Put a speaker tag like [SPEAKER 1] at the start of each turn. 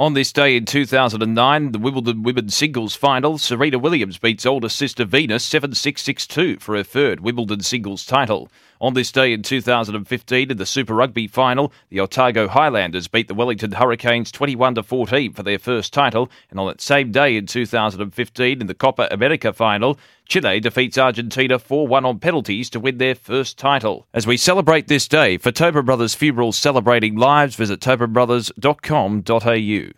[SPEAKER 1] On this day in 2009, the Wimbledon Women's Singles Final, Serena Williams beats older sister Venus 7 6 6 2 for her third Wimbledon Singles title. On this day in 2015, in the Super Rugby Final, the Otago Highlanders beat the Wellington Hurricanes 21 14 for their first title. And on that same day in 2015, in the Copa America Final, Chile defeats Argentina 4 1 on penalties to win their first title. As we celebrate this day, for Tobin Brothers Funerals Celebrating Lives, visit tobinbrothers.com.au.